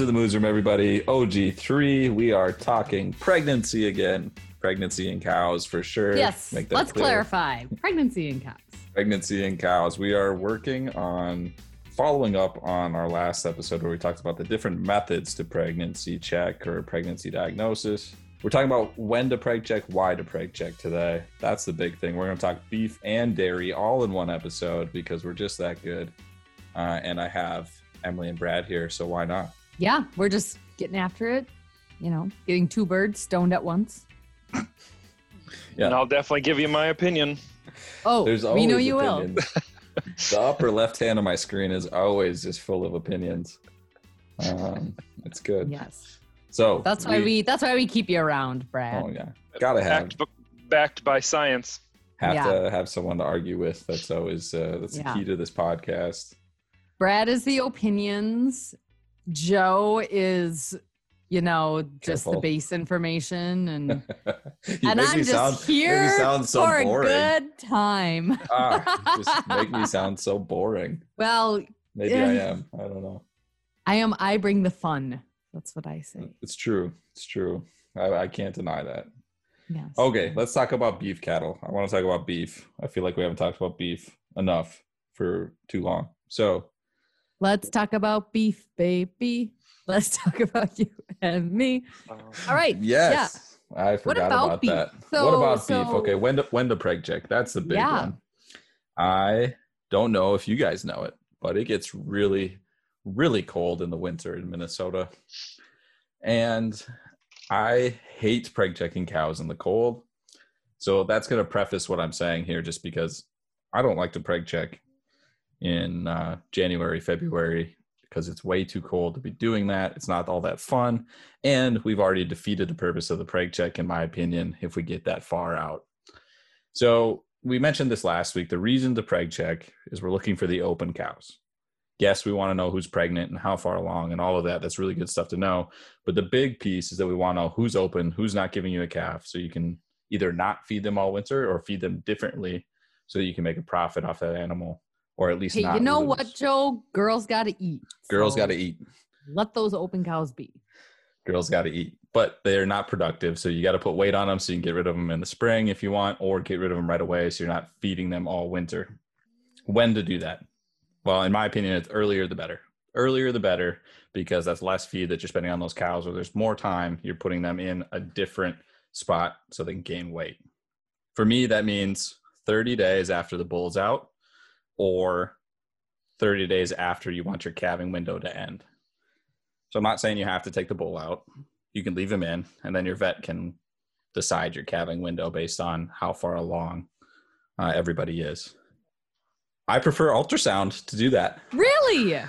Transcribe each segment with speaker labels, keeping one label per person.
Speaker 1: to the Moos Room, everybody. OG3. We are talking pregnancy again. Pregnancy in cows for sure.
Speaker 2: Yes.
Speaker 1: Make that
Speaker 2: Let's
Speaker 1: clear.
Speaker 2: clarify. Pregnancy in cows.
Speaker 1: Pregnancy in cows. We are working on following up on our last episode where we talked about the different methods to pregnancy check or pregnancy diagnosis. We're talking about when to preg check, why to preg check today. That's the big thing. We're going to talk beef and dairy all in one episode because we're just that good. Uh, and I have Emily and Brad here, so why not?
Speaker 2: Yeah, we're just getting after it. You know, getting two birds stoned at once.
Speaker 1: Yeah.
Speaker 3: And I'll definitely give you my opinion.
Speaker 2: Oh,
Speaker 1: There's
Speaker 2: we
Speaker 1: always
Speaker 2: know you
Speaker 1: opinions. the upper left hand of my screen is always just full of opinions. Um, it's good.
Speaker 2: Yes.
Speaker 1: So
Speaker 2: That's why we that's why we keep you around, Brad.
Speaker 1: Oh yeah, gotta have
Speaker 3: Backed, backed by science.
Speaker 1: have
Speaker 2: Yeah.
Speaker 1: to have someone to argue with. That's always uh, that's
Speaker 2: Yeah.
Speaker 1: the key to this podcast.
Speaker 2: Brad is the opinions. Joe is, you know, just
Speaker 1: Careful.
Speaker 2: the base information and and I'm just
Speaker 1: sound
Speaker 2: here
Speaker 1: sound so
Speaker 2: for
Speaker 1: boring.
Speaker 2: a good time.
Speaker 1: ah, just make me sound so boring.
Speaker 2: Well,
Speaker 1: Maybe I am. I don't know.
Speaker 2: I am I bring the fun. That's what I say.
Speaker 1: It's true. It's true. I, I can't deny that.
Speaker 2: Yes.
Speaker 1: Okay, let's talk about beef cattle. I want to talk about beef. I feel like we haven't talked about beef enough for too long. So,
Speaker 2: Let's talk about beef, baby. Let's talk about you and me. Uh, All right.
Speaker 1: yes, I forgot
Speaker 2: about
Speaker 1: about,
Speaker 2: beef?
Speaker 1: that.
Speaker 2: So-
Speaker 1: what about beef? Okay, when to when to preg check? That's the big
Speaker 2: Yeah.
Speaker 1: one. I don't know if you guys know it, but it gets really, really cold in the winter in Minnesota, and I hate preg checking cows in the cold. So that's going to preface what I'm saying here, just because I don't like to preg check in uh, January, February, because it's way too cold to be doing that. It's not all that fun. And we've already defeated the purpose of the preg check, in my opinion, if we get that far out. So we mentioned this last week. The reason to preg check is we're looking for the open cows. Yes, we want to know who's pregnant and how far along and all of that. That's really good stuff to know. But the big piece is that we want to know who's open, who's not giving you a calf, so you can either not feed them all winter or feed them differently so that you can make a profit off that animal or at least
Speaker 2: Hey,
Speaker 1: not
Speaker 2: you know
Speaker 1: lose.
Speaker 2: what, Joe? Girls got to eat.
Speaker 1: Girls
Speaker 2: So
Speaker 1: got to eat.
Speaker 2: Let those open cows be.
Speaker 1: girls got to eat but they're not productive so you got to put weight on them so you can get rid of them in the spring if you want or get rid of them right away so you're not feeding them all winter when to do that well in my opinion it's earlier the better earlier the better because that's less feed that you're spending on those cows or there's more time you're putting them in a different spot so they can gain weight for me that means 30 days after the bull's out or 30 days after you want your calving window to end so I'm not saying you have to take the bull out. You can leave him in, and then your vet can decide your calving window based on how far along uh, everybody is. I prefer ultrasound to do that.
Speaker 2: Really?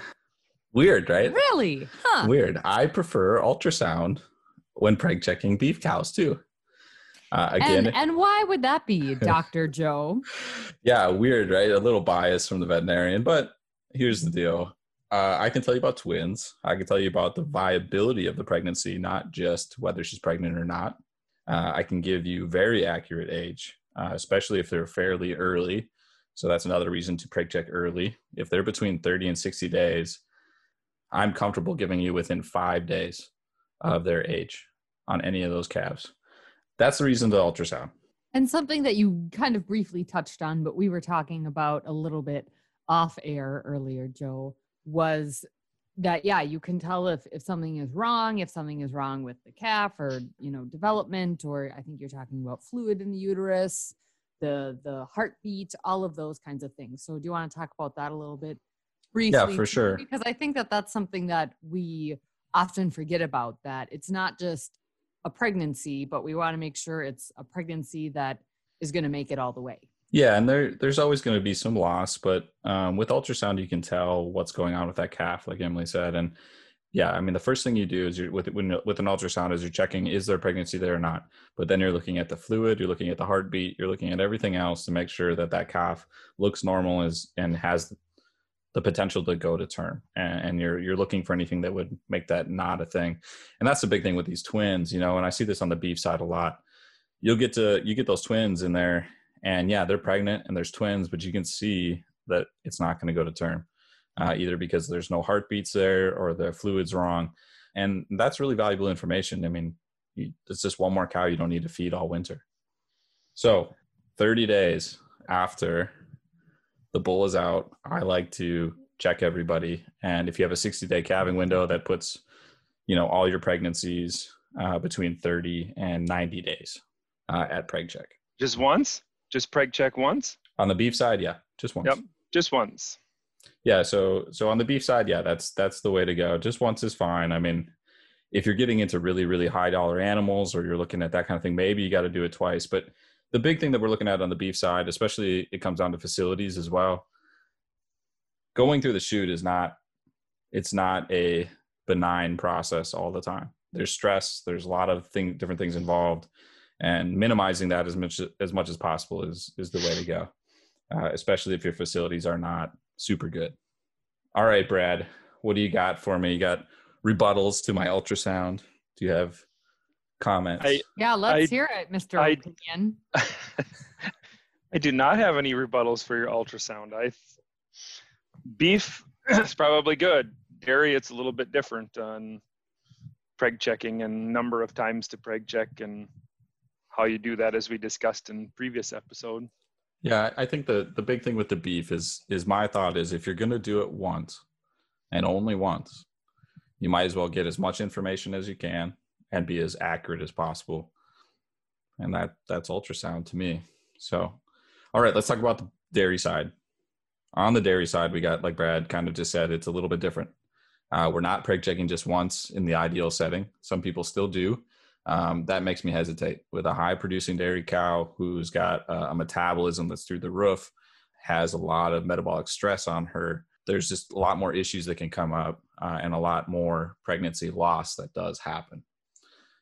Speaker 1: Weird, right?
Speaker 2: Really? Huh.
Speaker 1: Weird. I prefer ultrasound when preg checking beef cows too. Uh, again,
Speaker 2: and, and why would that be, Dr. Joe?
Speaker 1: yeah, weird, right? A little bias from the veterinarian, but here's the deal. Uh, I can tell you about twins. I can tell you about the viability of the pregnancy, not just whether she's pregnant or not. Uh, I can give you very accurate age, uh, especially if they're fairly early. So that's another reason to preg check early. If they're between 30 and 60 days, I'm comfortable giving you within five days of their age on any of those calves. That's the reason to ultrasound.
Speaker 2: And something that you kind of briefly touched on, but we were talking about a little bit off air earlier, Joe, was that yeah, you can tell if if something is wrong, if something is wrong with the calf or you know development, or I think you're talking about fluid in the uterus, the the heartbeat, all of those kinds of things. So do you want to talk about that a little bit briefly?
Speaker 1: Yeah,
Speaker 2: for
Speaker 1: sure.
Speaker 2: Because I think that that's something that we often forget about. That it's not just a pregnancy, but we want to make sure it's a pregnancy that is going to make it all the way.
Speaker 1: Yeah, and there there's always going to be some loss, but um, with ultrasound you can tell what's going on with that calf, like Emily said. And yeah, I mean the first thing you do is you're with when, with an ultrasound is you're checking is there a pregnancy there or not. But then you're looking at the fluid, you're looking at the heartbeat, you're looking at everything else to make sure that that calf looks normal is and has the potential to go to term. And, and you're you're looking for anything that would make that not a thing. And that's the big thing with these twins, you know. And I see this on the beef side a lot. You'll get to you get those twins in there and yeah they're pregnant and there's twins but you can see that it's not going to go to term uh, either because there's no heartbeats there or the fluid's wrong and that's really valuable information. I mean, you, it's just one more cow you don't need to feed all winter. So, 30 days after the bull is out, I like to check everybody. And if you have a 60 day calving window, that puts, you know, all your pregnancies uh, between 30 and 90 days uh, at preg check.
Speaker 3: Just once? Just preg check once?
Speaker 1: On the beef side, yeah, just once.
Speaker 3: Yep, just once.
Speaker 1: Yeah, so so on the beef side, yeah, that's that's the way to go. Just once is fine. I mean, if you're getting into really really high dollar animals or you're looking at that kind of thing, maybe you got to do it twice. But the big thing that we're looking at on the beef side, especially it comes down to facilities as well. Going through the chute is not it's not a benign process all the time. There's stress, there's a lot of thing, different things involved, and minimizing that as much as much as possible is is the way to go. Uh, especially if your facilities are not super good. All right, Brad, what do you got for me? You got rebuttals to my ultrasound? Do you have comments?
Speaker 3: I,
Speaker 2: Yeah, let's
Speaker 3: I-
Speaker 2: hear it, Mr.
Speaker 3: I-
Speaker 2: Opinion.
Speaker 3: I do not have any rebuttals for your ultrasound. I beef is probably good. Dairy, it's a little bit different on preg checking and number of times to preg check and how you do that, as we discussed in previous episode.
Speaker 1: Yeah, I think the the big thing with the beef is is my thought is if you're going to do it once and only once, you might as well get as much information as you can and be as accurate as possible. And that that's ultrasound to me. So, all right, let's talk about the dairy side. On the dairy side, we got like Brad kind of just said, it's a little bit different. Uh, we're not preg checking just once in the ideal setting. Some people still do um, that makes me hesitate with a high producing dairy cow who's got a metabolism that's through the roof has a lot of metabolic stress on her there's just a lot more issues that can come up uh, and a lot more pregnancy loss that does happen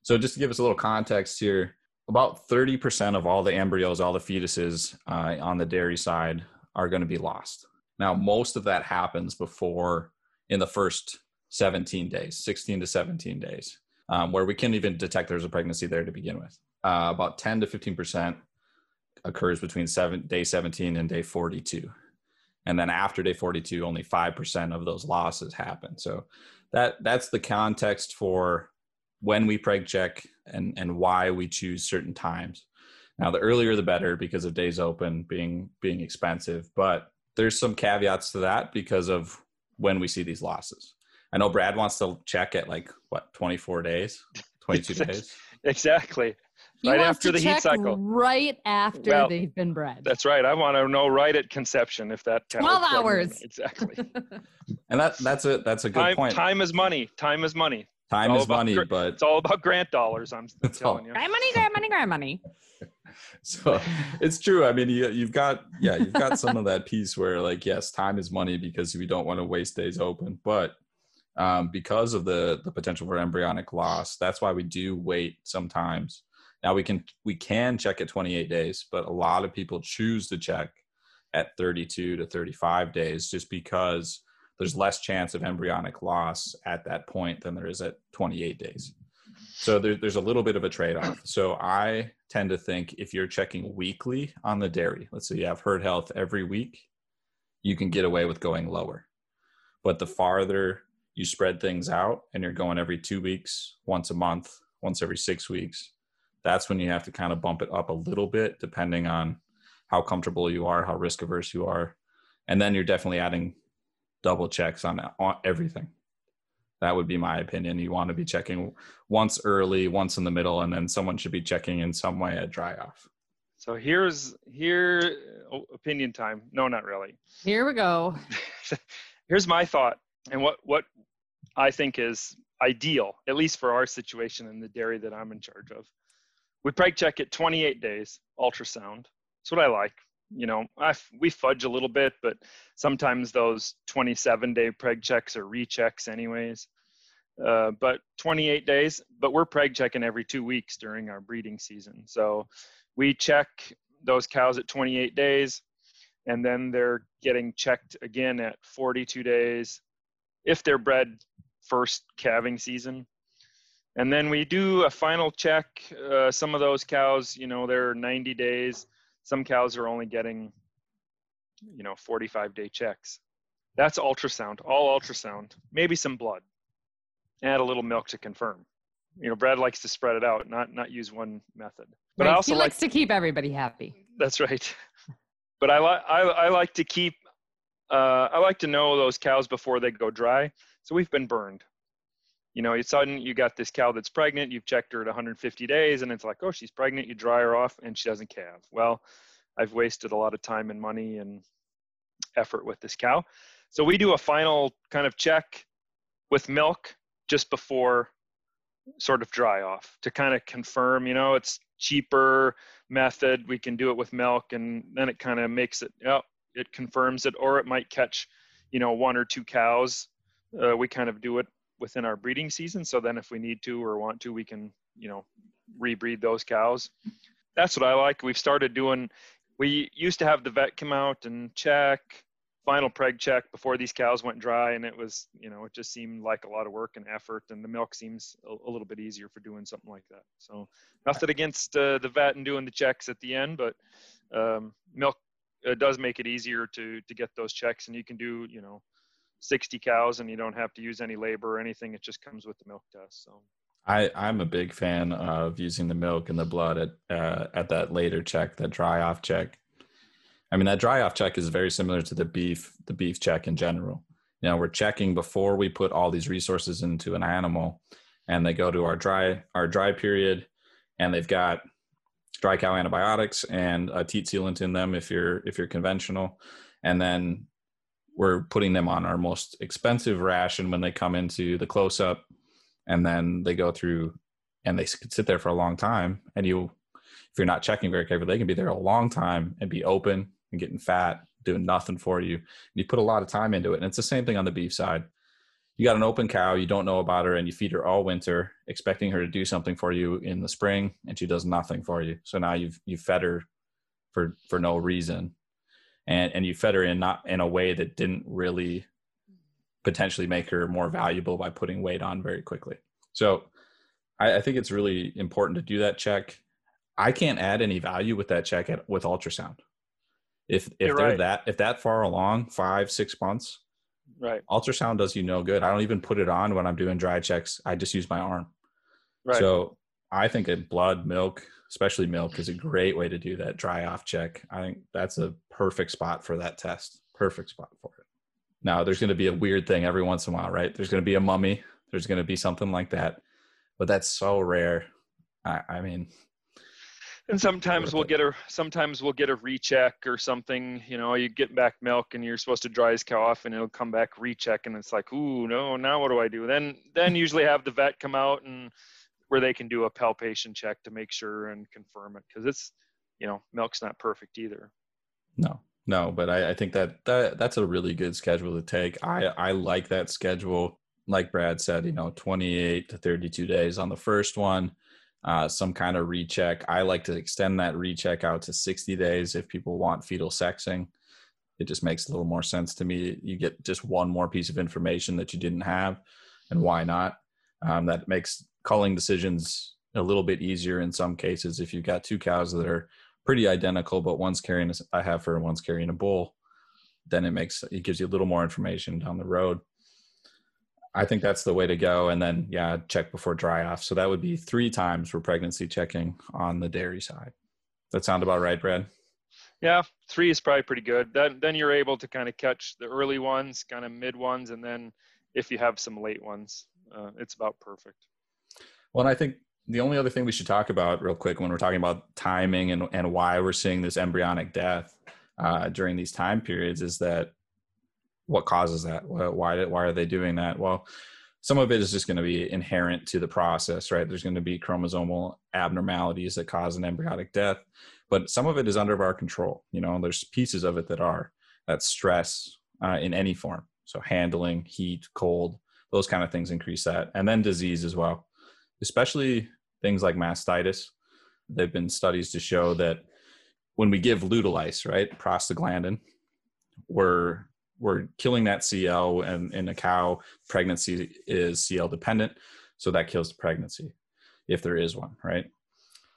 Speaker 1: so just to give us a little context here about 30% of all the embryos all the fetuses uh, on the dairy side are going to be lost now most of that happens before in the first 17 days 16 to 17 days um, where we can't even detect there's a pregnancy there to begin with. Uh, about 10 to 15 percent occurs between seven, day 17 and day 42, and then after day 42, only five percent of those losses happen. So that that's the context for when we preg check and and why we choose certain times. Now, the earlier the better because of days open being being expensive, but there's some caveats to that because of when we see these losses. I know Brad wants to check at like what 24 days, 22 days.
Speaker 3: Exactly.
Speaker 2: He
Speaker 3: right
Speaker 2: wants
Speaker 3: after
Speaker 2: to
Speaker 3: the heat cycle.
Speaker 2: Right after
Speaker 3: Well,
Speaker 2: they've been bred.
Speaker 3: That's right. I want to know right at conception if that cow
Speaker 2: 12 hours.
Speaker 3: Exactly.
Speaker 1: And that that's a that's a good
Speaker 3: time,
Speaker 1: point.
Speaker 3: time is money. Time is money.
Speaker 1: Time is
Speaker 3: about
Speaker 1: money,
Speaker 3: gr-
Speaker 1: but
Speaker 3: It's all about grant dollars. I'm
Speaker 1: It's all-
Speaker 3: telling you.
Speaker 2: grant money, grant money, grant money.
Speaker 1: so it's true. I mean, you you've got yeah, you've got some of that piece where like yes, time is money because we don't want to waste days open, but um, because of the the potential for embryonic loss, that's why we do wait sometimes. Now we can we can check at 28 days, but a lot of people choose to check at 32 to 35 days just because there's less chance of embryonic loss at that point than there is at 28 days. So there, there's a little bit of a trade off. So I tend to think if you're checking weekly on the dairy, let's say you have herd health every week, you can get away with going lower. But the farther you spread things out and you're going every two weeks, once a month, once every six weeks, that's when you have to kind of bump it up a little bit depending on how comfortable you are, how risk averse you are. And then you're definitely adding double checks on, on everything. That would be my opinion. You want to be checking once early, once in the middle, and then someone should be checking in some way at dry off.
Speaker 3: So here's here oh, opinion time. No, not really.
Speaker 2: Here we go.
Speaker 3: here's my thought and what what I think is ideal, at least for our situation in the dairy that I'm in charge of. We preg check at 28 days, ultrasound. That's what I like. You know, I we fudge a little bit, but sometimes those 27 day preg checks are rechecks, anyways. Uh, but 28 days, but we're preg checking every two weeks during our breeding season. So we check those cows at 28 days, and then they're getting checked again at 42 days if they're bred first calving season. And then we do a final check. Uh, some of those cows, you know, they're 90 days. Some cows are only getting, you know, 45 day checks. That's ultrasound, all ultrasound, maybe some blood. add a little milk to confirm. You know, Brad likes to spread it out, not not use one method. But
Speaker 2: right.
Speaker 3: I also
Speaker 2: he
Speaker 3: like
Speaker 2: likes to keep everybody happy.
Speaker 3: that's right. But I like I, I like to keep uh, I like to know those cows before they go dry. So we've been burned. You know, you sudden you got this cow that's pregnant. You've checked her at 150 days, and it's like, oh, she's pregnant. You dry her off, and she doesn't calve. Well, I've wasted a lot of time and money and effort with this cow. So we do a final kind of check with milk just before sort of dry off to kind of confirm, you know, it's cheaper method. We can do it with milk and then it kind of makes it, oh, it confirms it, or it might catch, you know, one or two cows. Uh, we kind of do it within our breeding season. So then if we need to or want to, we can, you know, rebreed those cows. That's what I like. We've started doing, we used to have the vet come out and check final preg check before these cows went dry and it was you know it just seemed like a lot of work and effort and the milk seems a, a little bit easier for doing something like that so nothing against uh, the vet and doing the checks at the end but um, milk uh, does make it easier to to get those checks and you can do you know 60 cows and you don't have to use any labor or anything it just comes with the milk test so
Speaker 1: I, I'm a big fan of using the milk and the blood at uh, at that later check, that dry off check. I mean, that dry off check is very similar to the beef, the beef check in general. You know, we're checking before we put all these resources into an animal, and they go to our dry our dry period, and they've got dry cow antibiotics and a teat sealant in them if you're if you're conventional, and then we're putting them on our most expensive ration when they come into the close up, and then they go through and they could sit there for a long time, and you if you're not checking very carefully, they can be there a long time and be open and getting fat, doing nothing for you. And you put a lot of time into it. And it's the same thing on the beef side. You got an open cow, you don't know about her, and you feed her all winter, expecting her to do something for you in the spring, and she does nothing for you. So now you've you fed her for for no reason. And and you fed her in not in a way that didn't really potentially make her more valuable by putting weight on very quickly. So I, I think it's really important to do that check. I can't add any value with that check at, with ultrasound. If if
Speaker 3: You're
Speaker 1: they're
Speaker 3: right.
Speaker 1: that if that far along, five six months,
Speaker 3: right
Speaker 1: ultrasound does you no good. I don't even put it on when I'm doing dry checks. I just use my arm.
Speaker 3: right
Speaker 1: So I think that blood, milk, especially milk, is a great way to do that dry off check. I think that's a perfect spot for that test. Perfect spot for it. Now, there's going to be a weird thing every once in a while, right? There's going to be a mummy. There's going to be something like that, but that's so rare. I, I mean,
Speaker 3: and sometimes we'll get a sometimes we'll get a recheck or something you know you get back milk and you're supposed to dry his cow off and it'll come back recheck and it's like ooh no now what do i do then then usually have the vet come out and where they can do a palpation check to make sure and confirm it because it's you know milk's not perfect either
Speaker 1: No, no, but I, I think that, that that's a really good schedule to take. I I like that schedule. Like Brad said, you know, 28 to 32 days on the first one, uh, some kind of recheck. I like to extend that recheck out to 60 days if people want fetal sexing. It just makes a little more sense to me. You get just one more piece of information that you didn't have, and why not? Um, that makes calling decisions a little bit easier in some cases if you've got two cows that are pretty identical, but one's carrying a heifer and one's carrying a bull, then it makes it gives you a little more information down the road. I think that's the way to go. And then yeah, check before dry off. So that would be three times for pregnancy checking on the dairy side. That sound about right, Brad?
Speaker 3: yeah three is probably pretty good then then you're able to kind of catch the early ones kind of mid ones and then if you have some late ones uh, it's about perfect
Speaker 1: Well, and I think the only other thing we should talk about real quick when we're talking about timing and, and why we're seeing this embryonic death uh, during these time periods is that what causes that? Why, why, why are they doing that? Well, some of it is just going to be inherent to the process, right? There's going to be chromosomal abnormalities that cause an embryonic death, but some of it is under our control. You know, there's pieces of it that are that stress uh, in any form. So handling, heat, cold, those kind of things increase that, and then disease as well especially things like mastitis. There've been studies to show that when we give Lutalyse, right, prostaglandin, we're we're killing that CL, and in a cow, pregnancy is CL dependent, so that kills the pregnancy if there is one, right?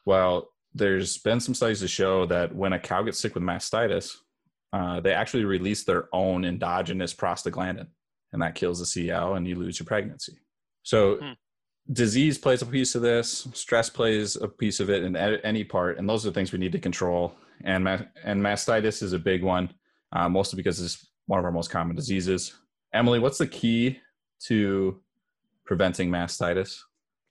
Speaker 1: Well, there's been some studies to show that when a cow gets sick with mastitis, uh, they actually release their own endogenous prostaglandin, and that kills the CL, and you lose your pregnancy. So
Speaker 3: Hmm.
Speaker 1: disease plays a piece of this, stress plays a piece of it in any part, and those are the things we need to control. And ma- and mastitis is a big one, uh, mostly because it's one of our most common diseases. Emily, what's the key to preventing mastitis?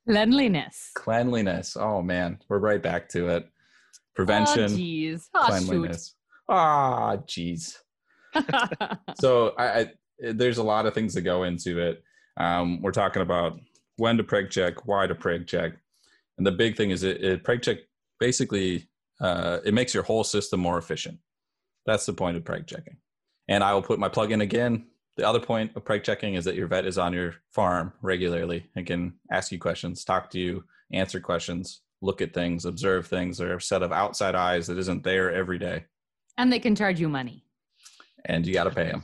Speaker 2: Cleanliness.
Speaker 1: Cleanliness. Oh man, we're right back to it. Prevention,
Speaker 2: Oh, jeez. Oh,
Speaker 1: cleanliness. Ah, jeez. so I, I there's a lot of things that go into it. Um, we're talking about when to preg check, why to preg check, and the big thing is it, it preg check basically uh, it makes your whole system more efficient. That's the point of preg checking. And I will put my plug in again. The other point of preg checking is that your vet is on your farm regularly and can ask you questions, talk to you, answer questions, look at things, observe things. They're a set of outside eyes that isn't there every day
Speaker 2: and they can charge you money.
Speaker 1: and you got to pay them.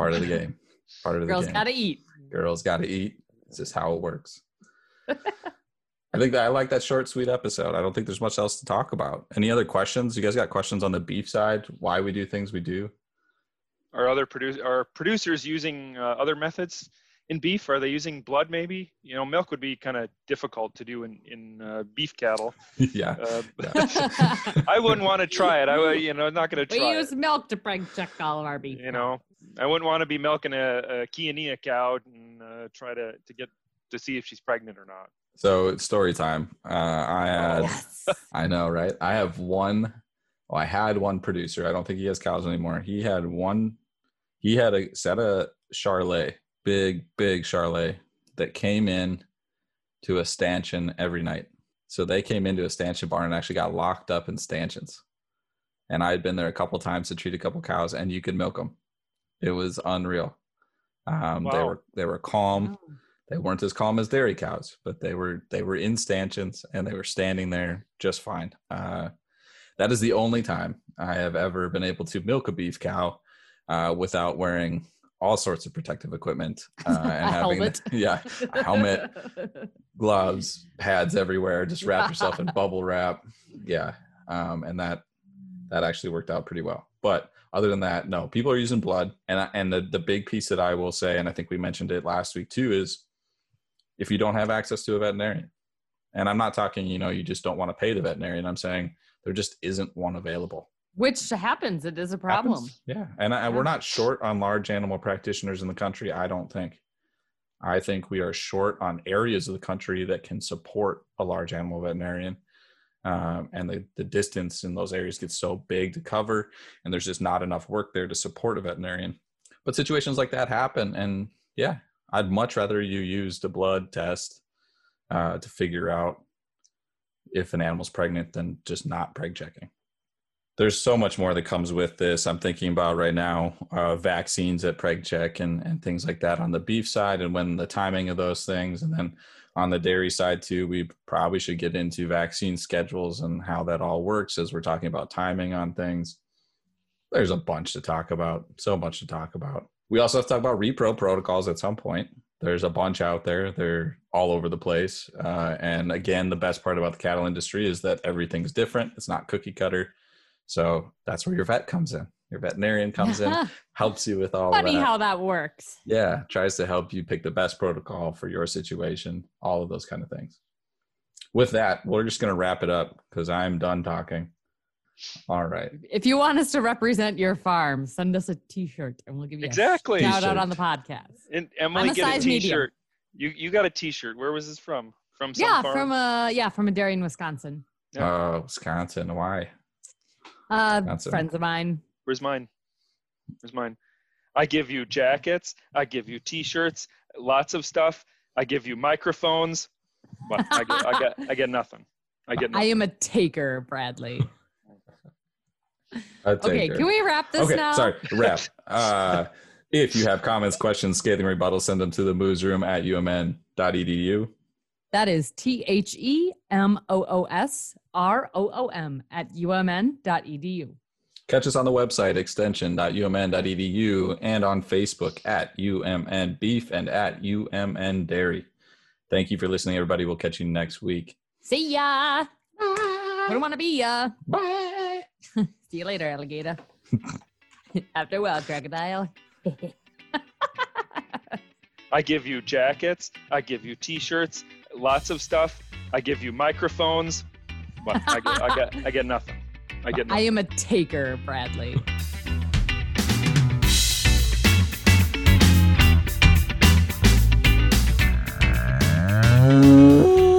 Speaker 1: Part of the game. Part of the
Speaker 2: Girls
Speaker 1: game.
Speaker 2: got to eat.
Speaker 1: Girls got to eat. It's just how it works. I think that I like that short, sweet episode. I don't think there's much else to talk about. Any other questions? You guys got questions on the beef side? Why we do things we do?
Speaker 3: Are other produce are producers using uh, other methods in beef? Are they using blood? Maybe you know, milk would be kind of difficult to do in in uh, beef cattle.
Speaker 1: yeah.
Speaker 3: Uh, I wouldn't want to try it. I would, you know, I'm not going to try.
Speaker 2: we use
Speaker 3: it.
Speaker 2: milk to preg check all of our beef.
Speaker 3: You know, I wouldn't want to be milking a, a Chianina cow and uh, try to to get to see if she's pregnant or not.
Speaker 1: So it's story time. Uh, I had,
Speaker 2: Yes.
Speaker 1: I know, right? I have one. Well, I had one producer. I don't think he has cows anymore. He had one. He had a set of Charolais, big, big Charolais, that came in to a stanchion every night. So they came into a stanchion barn and actually got locked up in stanchions. And I had been there a couple times to treat a couple cows, and you could milk them. It was unreal. Um, They were they were calm
Speaker 2: Oh.
Speaker 1: they weren't as calm as dairy cows, but they were they were in stanchions and they were standing there just fine. Uh, that is the only time I have ever been able to milk a beef cow uh, without wearing all sorts of protective equipment uh, and having
Speaker 2: helmet.
Speaker 1: yeah a helmet, gloves, pads everywhere. Just wrap yourself in bubble wrap. Yeah, um, and that that actually worked out pretty well. But other than that, no, people are using blood, and I- and the the big piece that I will say, and I think we mentioned it last week too, is if you don't have access to a veterinarian, and I'm not talking, you know, you just don't want to pay the veterinarian. I'm saying there just isn't one available.
Speaker 2: Which happens. It is a problem.
Speaker 1: Happens. Yeah, and I, we're not short on large animal practitioners in the country. I don't think. I think we are short on areas of the country that can support a large animal veterinarian, um, and the the distance in those areas gets so big to cover, and there's just not enough work there to support a veterinarian. But situations like that happen, and yeah, I'd much rather you use the blood test uh, to figure out if an animal's pregnant than just not preg checking there's so much more that comes with this. I'm thinking about right now uh, vaccines at preg check and, and things like that on the beef side, and when the timing of those things, and then on the dairy side too, we probably should get into vaccine schedules and how that all works as we're talking about timing on things. There's a bunch to talk about, so much to talk about. We also have to talk about repro protocols at some point. There's a bunch out there. They're all over the place. Uh, and again, the best part about the cattle industry is that everything's different. It's not cookie cutter. So that's where your vet comes in. Your veterinarian comes in, helps you with all
Speaker 2: Funny
Speaker 1: of that.
Speaker 2: how that works.
Speaker 1: yeah, tries to help you pick the best protocol for your situation, all of those kind of things. With that, we're just going to wrap it up because I'm done talking. All right.
Speaker 2: If you want us to represent your farm, send us a T-shirt and we'll give you
Speaker 3: Exactly.
Speaker 2: a shout out
Speaker 1: T-shirt.
Speaker 2: on the podcast.
Speaker 3: And Emily,
Speaker 2: a
Speaker 3: get a
Speaker 2: size medium.
Speaker 3: T-shirt. You you got a T-shirt. Where was this from? From some
Speaker 2: yeah,
Speaker 3: farm?
Speaker 2: from a yeah from a dairy in Wisconsin.
Speaker 3: Yeah.
Speaker 1: Uh, Wisconsin. Why?
Speaker 2: Uh,
Speaker 1: Wisconsin.
Speaker 2: friends of mine.
Speaker 3: Where's mine? Where's mine? I give you jackets. I give you T-shirts. Lots of stuff. I give you microphones. What? I get, I get, I get nothing. I get
Speaker 2: I am a taker, Bradley.
Speaker 1: A
Speaker 2: Okay, can we wrap this
Speaker 1: okay,
Speaker 2: now?
Speaker 1: sorry. Wrap. Uh, if you have comments, questions, scathing rebuttals, send them to the moos room at umn.edu.
Speaker 2: That is T H E M O O S R O O M at umn.edu.
Speaker 1: Catch us on the website extension.umn.edu and on Facebook at UMN Beef and at UMN Dairy. Thank you for listening, everybody. We'll catch you next week.
Speaker 2: See ya. I don't want to be ya.
Speaker 1: Bye.
Speaker 2: See you later, alligator. After a while, crocodile.
Speaker 3: I give you jackets. I give you T-shirts. Lots of stuff. I give you microphones. But I get, I get, I get nothing. I get. Nothing.
Speaker 2: I am a taker, Bradley. Ooh.